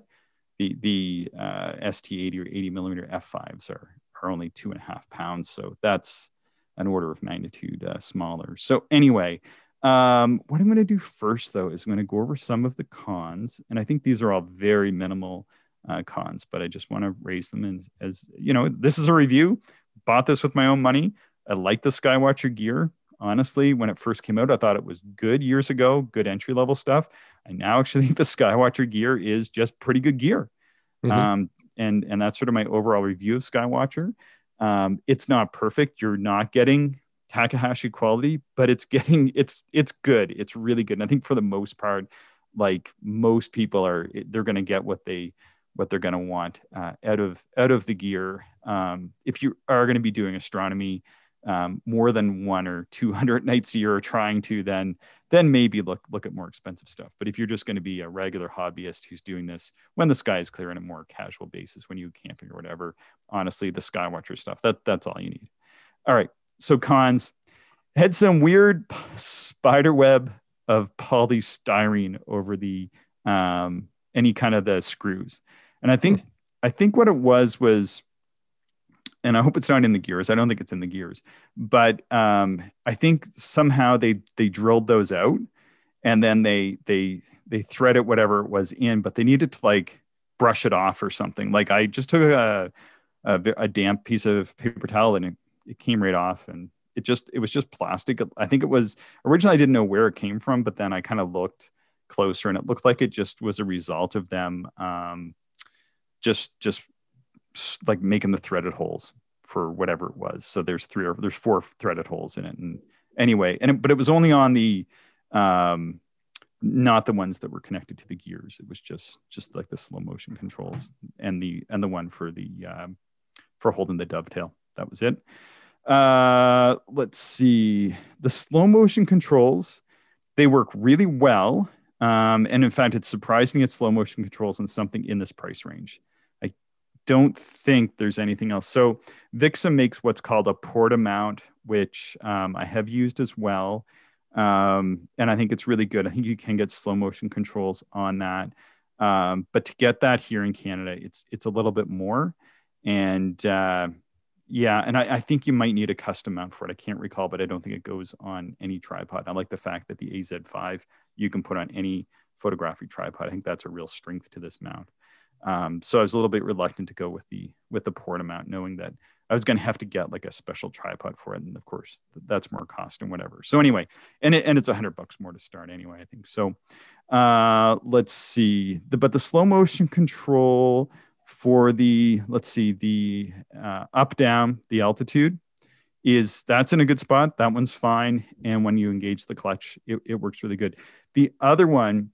the the uh, ST80 or 80 millimeter f5s are are only two and a half pounds, so that's an order of magnitude uh, smaller. So anyway, um, what I'm going to do first though is I'm going to go over some of the cons, and I think these are all very minimal uh, cons, but I just want to raise them in, as you know, this is a review. Bought this with my own money. I like the Skywatcher gear. Honestly, when it first came out, I thought it was good years ago, good entry level stuff. I now actually [laughs] think the Skywatcher gear is just pretty good gear. Mm-hmm. Um, and and that's sort of my overall review of Skywatcher. Um, it's not perfect. You're not getting Takahashi quality, but it's [laughs] getting it's it's good. It's really good. And I think for the most part, like most people are, they're going to get what they what they're going to want uh, out of out of the gear. Um, if you are going to be doing astronomy um, more than one or two hundred [laughs] nights a year, or trying to, then then maybe look look at more expensive stuff. But if you're just going to be a regular hobbyist who's doing this when the sky is clear on a more casual basis, when you camping or whatever, honestly, the Skywatcher stuff that that's all you need. All right, so cons had some weird spider web of polystyrene over the um, any kind of the screws. And I think I think what it was was, and I hope it's not in the gears. I don't think it's in the gears, but um, I think somehow they they drilled those out, and then they they they threaded whatever it was in, but they needed to like brush it off or something. Like I just took a a, a damp piece of paper towel and it, it came right off and it just it was just plastic i think it was originally i didn't know where it came from but then i kind of looked closer and it looked like it just was a result of them um, just just like making the threaded holes for whatever it was. So there's three or there's four threaded holes in it. And anyway, and it, but it was only on the um, not the ones that were connected to the gears. It was just just like the slow motion controls and the and the one for the um, for holding the dovetail. That was it. Uh, let's see the slow motion controls. They work really well. Um, and in fact, it's surprising it's slow motion controls and something in this price range don't think there's anything else. So Vixen makes what's called a porta mount, which um, I have used as well. Um, and I think it's really good. I think you can get slow motion controls on that. Um, but to get that here in Canada, it's it's a little bit more. And uh, yeah, and I, I, think you might need a custom mount for it. I can't recall, but I don't think it goes on any tripod. I like the fact that the AZ5 you can put on any photographic tripod. I think that's a real strength to this mount. Um, so I was a little bit reluctant to go with the with the porta mount, knowing that I was going to have to get like a special tripod for it, and of course that's more cost and whatever. So anyway, and it, and it's a hundred bucks more to start anyway, I think. So uh, let's see, the, but the slow motion control for the let's see the uh, up down the altitude is that's in a good spot. That one's fine, and when you engage the clutch, it, it works really good. The other one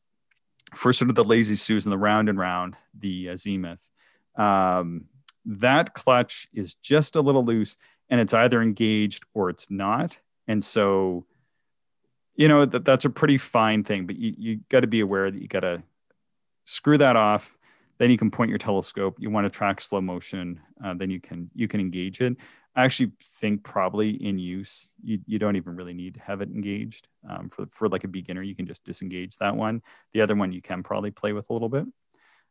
for sort of the lazy Susan, the round and round, the uh, Zenith, um, that clutch is just a little loose and it's either engaged or it's not. And so, you know, that, that's a pretty fine thing, but you, you got to be aware that you got to screw that off. Then you can point your telescope. You want to track slow motion. Uh, then you can you can engage it. I actually think probably in use, you, you don't even really need to have it engaged. Um, for, for like a beginner, you can just disengage that one. The other one you can probably play with a little bit.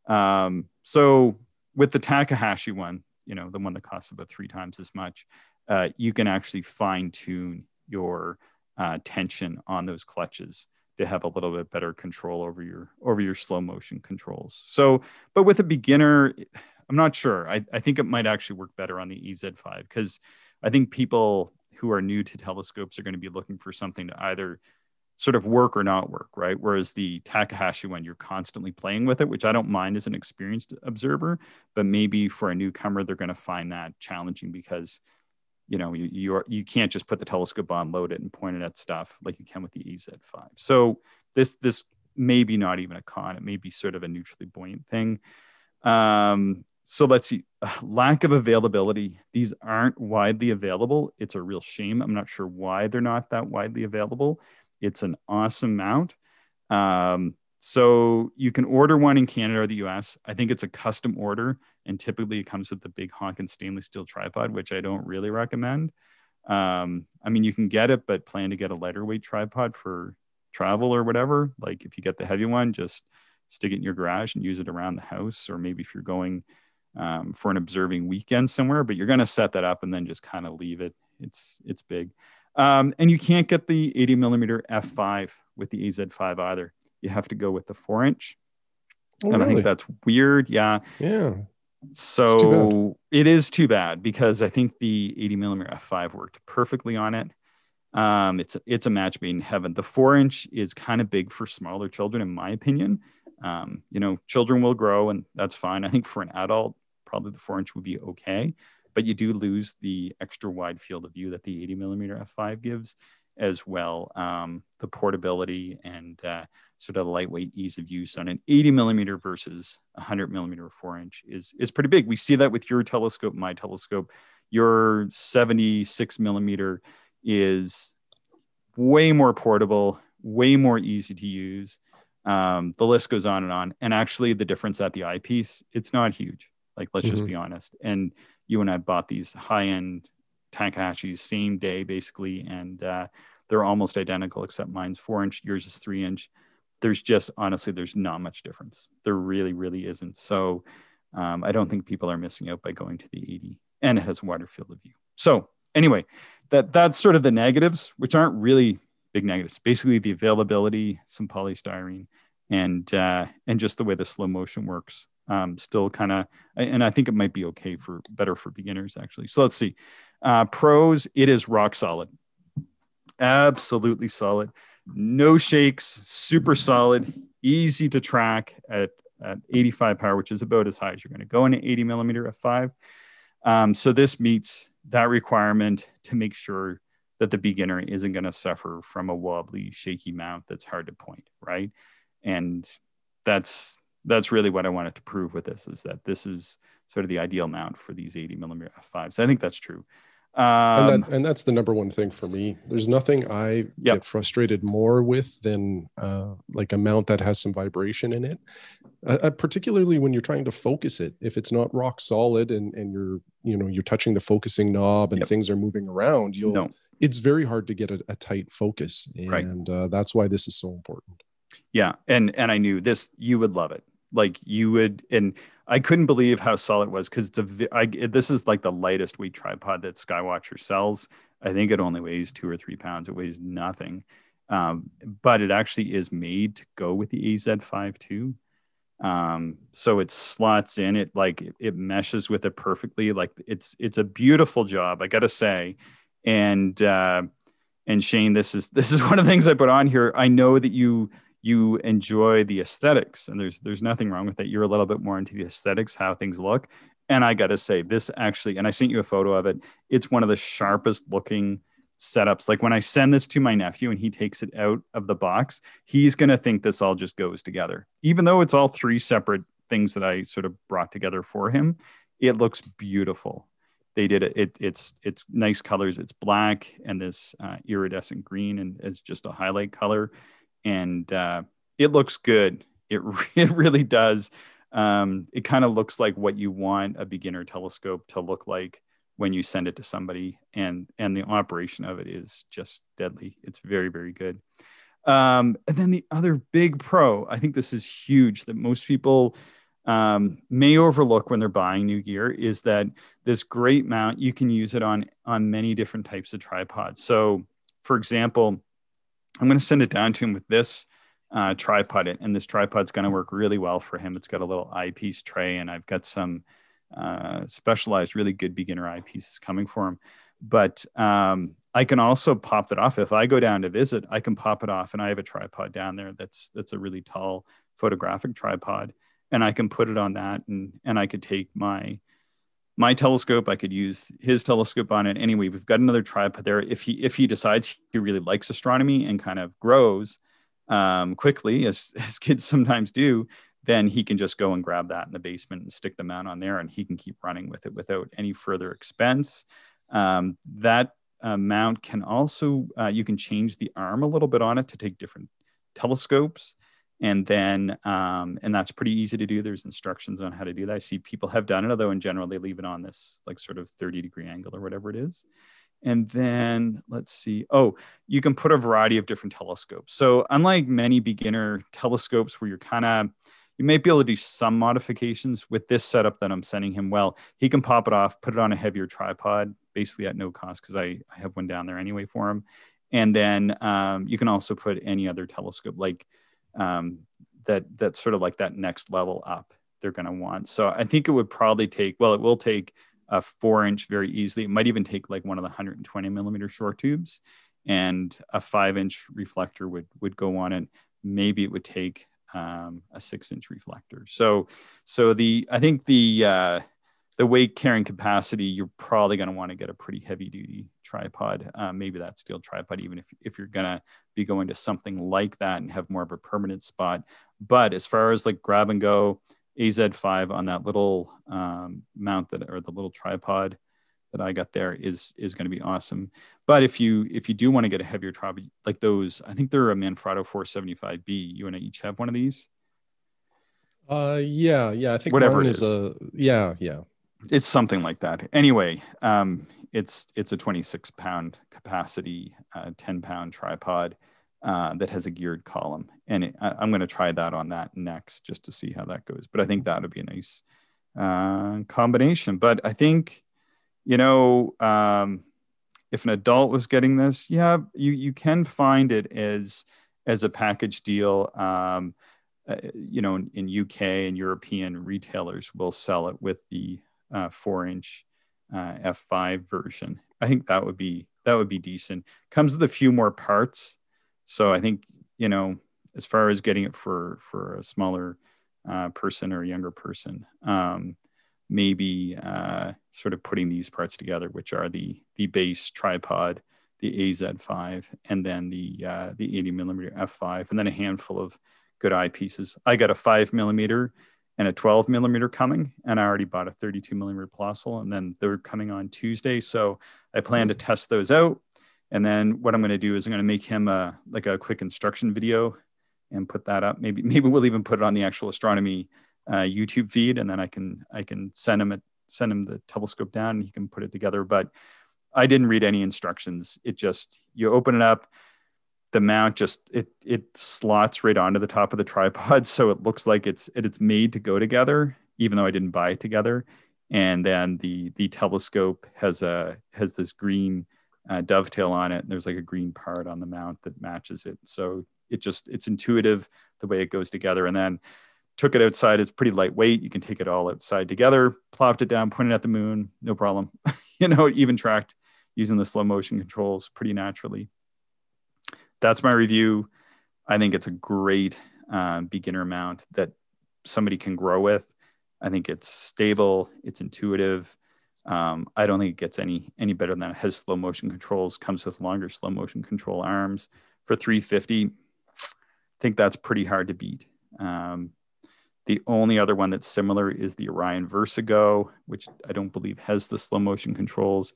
Um, so with the Takahashi one, you know, the one that costs about three times as much, uh, you can actually fine tune your uh, tension on those clutches to have a little bit better control over your over your slow motion controls. So, but with a beginner, I'm not sure. I, I think it might actually work better on the AZ5 because I think people who are new to telescopes are going to be looking for something to either sort of work or not work, right? Whereas the Takahashi one, you're constantly playing with it, which I don't mind as an experienced observer, but maybe for a newcomer, they're going to find that challenging because you know you you, you can't just put the telescope on, load it, and point it at stuff like you can with the AZ5. So this this may be not even a con; it may be sort of a neutrally buoyant thing. Um, so let's see. Lack of availability. These aren't widely available. It's a real shame. I'm not sure why they're not that widely available. It's an awesome mount. Um, so you can order one in canada or the us i think it's a custom order and typically it comes with the big honkin stainless steel tripod which i don't really recommend. Um, i mean you can get it but plan to get a lighter weight tripod for travel or whatever. Like if you get the heavy one just stick it in your garage and use it around the house or maybe if you're going um, for an observing weekend somewhere, but you're going to set that up and then just kind of leave it. It's it's big, um, and you can't get the 80 millimeter f5 with the AZ5 either. You have to go with the four inch, oh, and really? I think that's weird. Yeah, yeah. So it is too bad because I think the 80 millimeter f5 worked perfectly on it. Um, it's it's a match made in heaven. The four inch is kind of big for smaller children, in my opinion. Um, you know, children will grow, and that's fine. I think for an adult, probably the four inch would be okay, but you do lose the extra wide field of view that the 80 millimeter f5 gives, as well. Um, the portability and uh, sort of lightweight ease of use on an 80 millimeter versus 100 millimeter four inch is is pretty big. We see that with your telescope, my telescope. Your 76 millimeter is way more portable, way more easy to use. Um, the list goes on and on. And actually, the difference at the eyepiece, it's not huge. Like, let's mm-hmm. just be honest. And you and I bought these high end Takahashis same day, basically, and uh, they're almost identical, except mine's four inch, yours is three inch. There's just honestly, there's not much difference. There really, really isn't. So um, I don't think people are missing out by going to the 80, and it has a wider field of view. So anyway, that that's sort of the negatives, which aren't really big negatives. Basically, the availability, some polystyrene, and uh, and just the way the slow motion works um, still kind of and i think it might be okay for better for beginners actually. So let's see. Uh, pros it is rock solid. Absolutely solid. No shakes super solid easy to track at, at 85 power which is about as high as you're going to go in an 80 millimeter f5 um, so this meets that requirement to make sure that the beginner isn't going to suffer from a wobbly shaky mount that's hard to point right? And that's that's really what I wanted to prove with this is that this is sort of the ideal mount for these 80 millimeter f5s. I think that's true. Um, and, that, um, and, that's the number one thing for me. There's nothing I yep. get frustrated more with than uh, like a mount that has some vibration in it, uh, uh, particularly when you're trying to focus it. If it's not rock solid and and you're you know you're touching the focusing knob and yep. things are moving around, you'll no. it's very hard to get a, a tight focus, and right. uh, that's why this is so important. Yeah, and and I knew this you would love it like you would and I couldn't believe how solid it was because it's a I, this is like the lightest weight tripod that Skywatcher sells. I think it only weighs two or three pounds. It weighs nothing, um, but it actually is made to go with the AZ5 too. Um, so it slots in it like it meshes with it perfectly. Like it's it's a beautiful job, I gotta say. And uh, and Shane, this is [laughs] this is one of the things I put on here. I know that you you enjoy the aesthetics, and there's there's nothing wrong with that. You're a little bit more into the aesthetics, how things look. And I gotta say, this actually, and I sent you a photo of it. It's one of the sharpest looking setups. Like when I send this to my nephew and he takes it out of the box, he's going to think this all just goes together. Even though it's all three separate things that I sort of brought together for him, it looks beautiful. They did it. it it's it's nice colors. It's black and this uh, iridescent green, and it's just a highlight color, and uh, it looks good. It [laughs] it really does. Um, it kind of looks like what you want a beginner telescope to look like when you send it to somebody and and the operation of it is just deadly it's very very good um, and then the other big pro i think this is huge that most people um, may overlook when they're buying new gear is that this great mount you can use it on on many different types of tripods so for example i'm going to send it down to him with this uh, tripod and this tripod's going to work really well for him it's got a little eyepiece tray and i've got some uh, specialized, really good beginner eyepieces coming for him. But um, I can also pop that off if I go down to visit. I can pop it off, and I have a tripod down there that's that's a really tall photographic tripod, and I can put it on that, and and I could take my my telescope. I could use his telescope on it. Anyway, we've got another tripod there. If he if he decides he really likes astronomy and kind of grows um, quickly, as [laughs] as kids sometimes do, then he can just go and grab that in the basement and stick the mount on there and he can keep running with it without any further expense. Um, that uh, mount can also, uh, you can change the arm a little bit on it to take different telescopes. And then, um, and that's pretty easy to do. There's instructions on how to do that. I see people have done it, although in general, they leave it on this like sort of 30 degree angle or whatever it is. And then let's see. Oh, you can put a variety of different telescopes. So, unlike many beginner telescopes where you're kind of, you may be able to do some modifications with this setup that I'm sending him. Well, he can pop it off, put it on a heavier tripod, basically at no cost because I, I have one down there anyway for him. And then um, you can also put any other telescope like um, that. That's sort of like that next level up they're going to want. So I think it would probably take. Well, it will take a four inch very easily. It might even take like one of the 120 millimeter short tubes, and a five inch reflector would would go on it. Maybe it would take um, a six inch reflector. So, so the I think the uh, the weight carrying capacity, you're probably going to want to get a pretty heavy duty tripod. Uh, maybe that steel tripod, even if if you're going to be going to something like that and have more of a permanent spot. But as far as like grab and go, AZ5 on that little um, mount that or the little tripod that I got there is is going to be awesome. But if you if you do want to get a heavier tripod like those, I think they're a Manfrotto 475B. You and I each have one of these. Uh, yeah, yeah. I think whatever it is, is a yeah, yeah. It's something like that. Anyway, um, it's it's a 26 pound capacity, uh, 10 pound tripod. Uh, that has a geared column. And it, I, am going to try that on that next just to see how that goes. But I think that would be a nice uh, combination. But I think you know, um, if an adult was getting this, yeah, you you can find it as as a package deal. Um, uh, you know, in, in, UK and European retailers will sell it with the uh, four inch uh, F5 version. I think that would be that would be decent. Comes with a few more parts, so I think you know as far as getting it for for a smaller uh, person or a younger person. Um, maybe uh, sort of putting these parts together, which are the the base tripod, the AZ5, and then the uh, the 80 millimeter F5, and then a handful of good eyepieces. I got a five millimeter and a 12 millimeter coming, and I already bought a 32 millimeter Plössl, and then they're coming on Tuesday. So I plan to test those out. And then what I'm going to do is I'm going to make him a like a quick instruction video and put that up. Maybe [laughs] maybe we'll even put it on the actual astronomy uh, YouTube feed, and then I can I can send him a, send him the telescope down, and he can put it together. But I didn't read any instructions. It just you open it up, the mount just it it slots right onto the top of the tripod, [laughs] so it looks like it's it, it's made to go together. even though I didn't buy it together. And then the the telescope has a has this green uh, dovetail on it. And there's like a green part on the mount that matches it. So it just it's intuitive the way it goes together. And then took it outside. It's pretty lightweight. You can take it all outside together, plopped it down, pointed at the moon, no problem. [laughs] you know, it even tracked using the slow motion controls pretty naturally. That's my review. I think it's a great uh, beginner mount that somebody can grow with. I think it's stable, it's intuitive. Um, I don't think it gets any any better than it has slow motion controls. Comes with longer slow motion control arms for 350. I think that's pretty hard to beat. Um, the only other one that's similar is the Orion Versago, which I don't believe has the slow motion controls.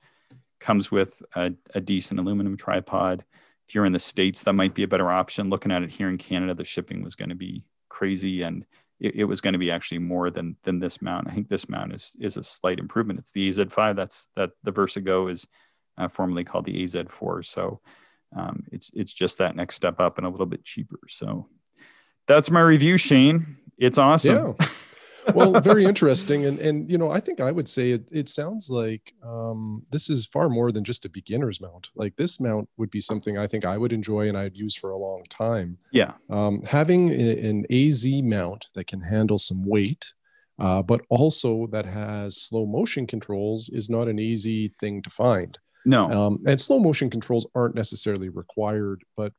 Comes with a, a decent aluminum tripod. If you're in the States, that might be a better option. Looking at it here in Canada, the shipping was going to be crazy and it, it was going to be actually more than than this mount. I think this mount is is a slight improvement. It's the AZ5. That's that the Versago is uh, formerly called the AZ4. So um, it's it's just that next step up and a little bit cheaper. So that's my review, Shane. It's awesome. Yeah. Well, very interesting. And and you know, I think I would say it it sounds like um, this is far more than just a beginner's mount. Like this mount would be something I think I would enjoy and I'd use for a long time. Yeah. Um, having a, an AZ mount that can handle some weight, uh, but also that has slow motion controls is not an easy thing to find. No. Um, and slow motion controls aren't necessarily required, but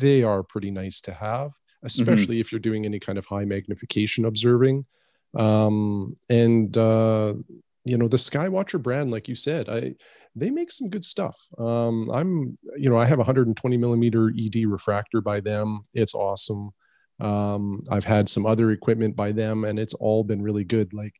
they are pretty nice to have, mm-hmm. especially mm-hmm. if you're doing any kind of high magnification observing. Um, and uh, you know, the Skywatcher brand, like you said, I they make some good stuff. Um, I'm, you know, I have a 120 millimeter ED refractor by them. It's awesome. Um, I've had some other equipment by them, and it's all been really good. Like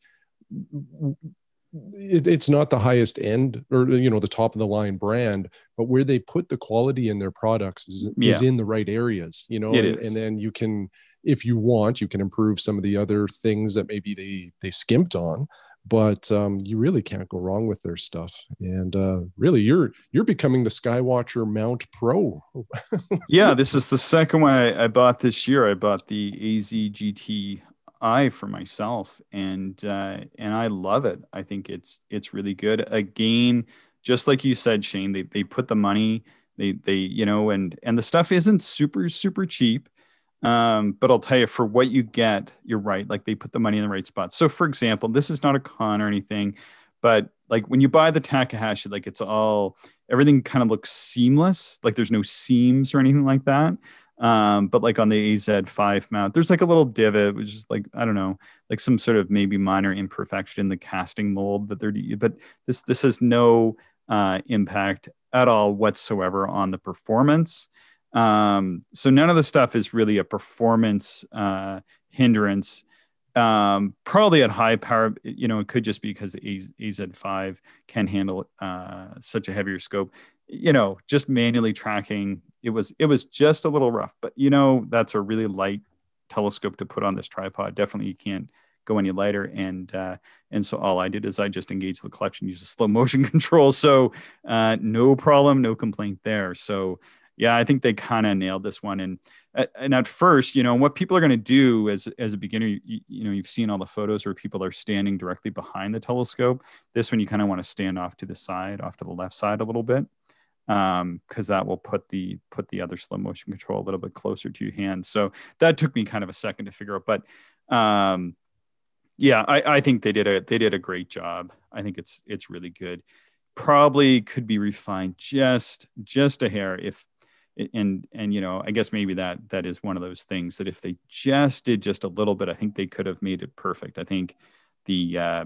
it, it's not the highest end or you know the top of the line brand but where they put the quality in their products is, yeah. is in the right areas you know and, and, then you can if you want you can improve some of the other things that maybe they they skimped on but um, you really can't go wrong with their stuff and uh, really you're you're becoming the skywatcher mount pro [laughs] yeah this is the second one I, I, bought this year i bought the azgt I for myself, and uh, and I love it. I think it's it's really good. Again, just like you said, Shane, they they put the money, they they you know, and and the stuff isn't super super cheap. Um, but I'll tell you, for what you get, you're right. Like they put the money in the right spot. So, for example, this is not a con or anything, but like when you buy the Takahashi, like it's all everything kind of looks seamless. Like there's no seams or anything like that. Um, but like on the AZ5 mount, there's like a little divot, which is like, I don't know, like some sort of maybe minor imperfection in the casting mold that they're, but this, this has no uh, impact at all whatsoever on the performance. Um, so none of the stuff is really a performance uh, hindrance. Um, probably at high power, you know, it could just be because the AZ5 can handle uh, such a heavier scope. You know, just manually tracking it was it was just a little rough but you know that's a really light telescope to put on this tripod definitely you can't go any lighter and uh, and so all i did is i just engaged the clutch and used a slow motion [laughs] control so uh, no problem no complaint there so yeah i think they kind of nailed this one. And and at first you know what people are going to do as as a beginner you, you, know you've seen all the photos where people are standing directly behind the telescope. This one you kind of want to stand off to the side off to the left side a little bit um because that will put the put the other slow motion control a little bit closer to your hand. So that took me kind of a second to figure out but um yeah i i think they did a they did a great job. I think it's it's really good. Probably could be refined just just a hair if and and you know i guess maybe that that is one of those things that if they just did just a little bit i think they could have made it perfect. I think the uh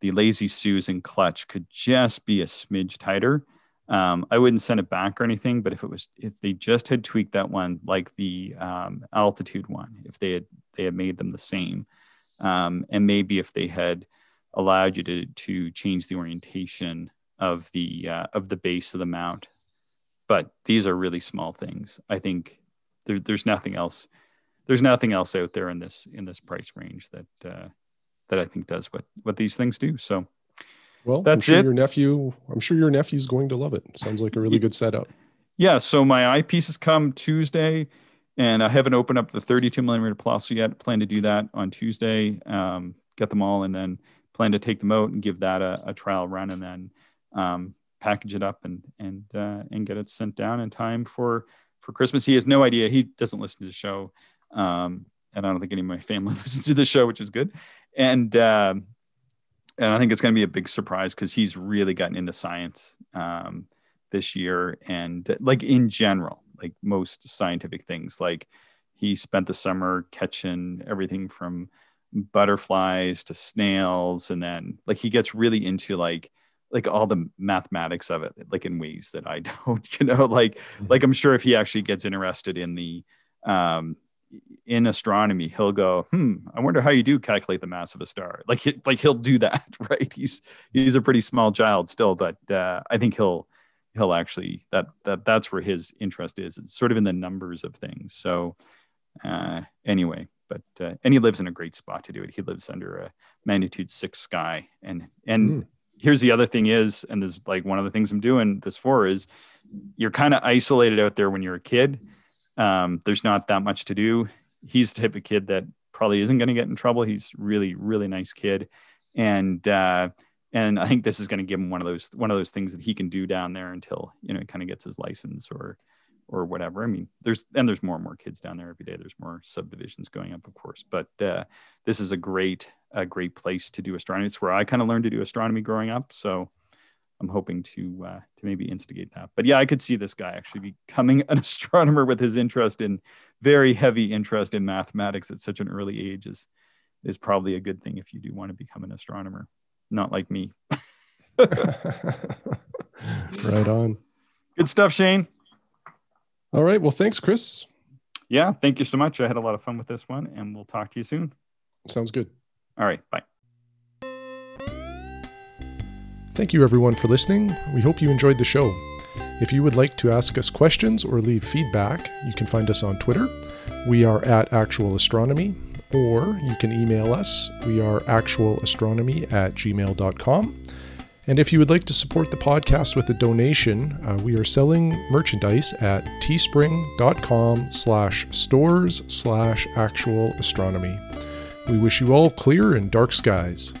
the lazy susan clutch could just be a smidge tighter. Um, I wouldn't send it back or anything, but if it was, if they just had tweaked that one, like the um, altitude one, if they had, they had made them the same, um, and maybe if they had allowed you to to change the orientation of the uh, of the base of the mount, but these are really small things. I think there, there's nothing else. There's nothing else out there in this in this price range that uh, that I think does what what these things do. So well, that's sure it. Your nephew, I'm sure your nephew's going to love it. Sounds like a really good setup. Yeah. So my eyepieces come Tuesday, and I haven't opened up the 32 millimeter Plössl yet. Plan to do that on Tuesday. Um, get them all, and then plan to take them out and give that a, a trial run, and then um, package it up and and uh, and get it sent down in time for for Christmas. He has no idea. He doesn't listen to the show, um, and I don't think any of my family [laughs] listens to the show, which is good. And uh, and I think it's going to be a big surprise because he's really gotten into science um, this year, and like in general, like most scientific things, like he spent the summer catching everything from butterflies to snails and then like he gets really into like like all the mathematics of it like in ways that i [laughs] don't you know like like i'm sure if he actually gets interested in the um in astronomy he'll go hmm i wonder how you do calculate the mass of a star like he, like he'll do that [laughs] right he's he's a pretty small child still but uh i think he'll he'll actually that that that's where his interest is it's sort of in the numbers of things so uh anyway but uh, and he lives in a great spot to do it. He lives under a magnitude six sky, and and mm. Here's the other thing is, and there's like one of the things I'm doing this for is you're kind of isolated out there when you're a kid. Um, there's not that much to do. He's the type of kid that probably isn't going to get in trouble. He's really really nice kid, and uh, and I think this is going to give him one of those one of those things that he can do down there until you know he kind of gets his license or or whatever. I mean, there's and there's more and more kids down there every day. There's more subdivisions going up, of course. But uh, this is a great a great place to do astronomy. It's where I kind of learned to do astronomy growing up. So I'm hoping to uh, to maybe instigate that. But yeah, I could see this guy actually becoming an [laughs] astronomer with his interest in very heavy interest in mathematics at such an early age is is probably a good thing if you do want to become an astronomer. Not like me. [laughs] [laughs] right on. Good stuff, Shane. All right. Well, thanks, Chris. Yeah. Thank you so much. I had a lot of fun with this one, and we'll talk to you soon. Sounds good. All right. Bye. Thank you, everyone, for listening. We hope you enjoyed the show. If you would like to ask us questions or leave feedback, you can find us on Twitter. We are at Actual Astronomy, or you can email us. We are actualastronomy at gmail.com. And if you would like to support the podcast with a donation, uh, we are selling merchandise at teespring.com slash stores slash actual astronomy. We wish you all clear and dark skies.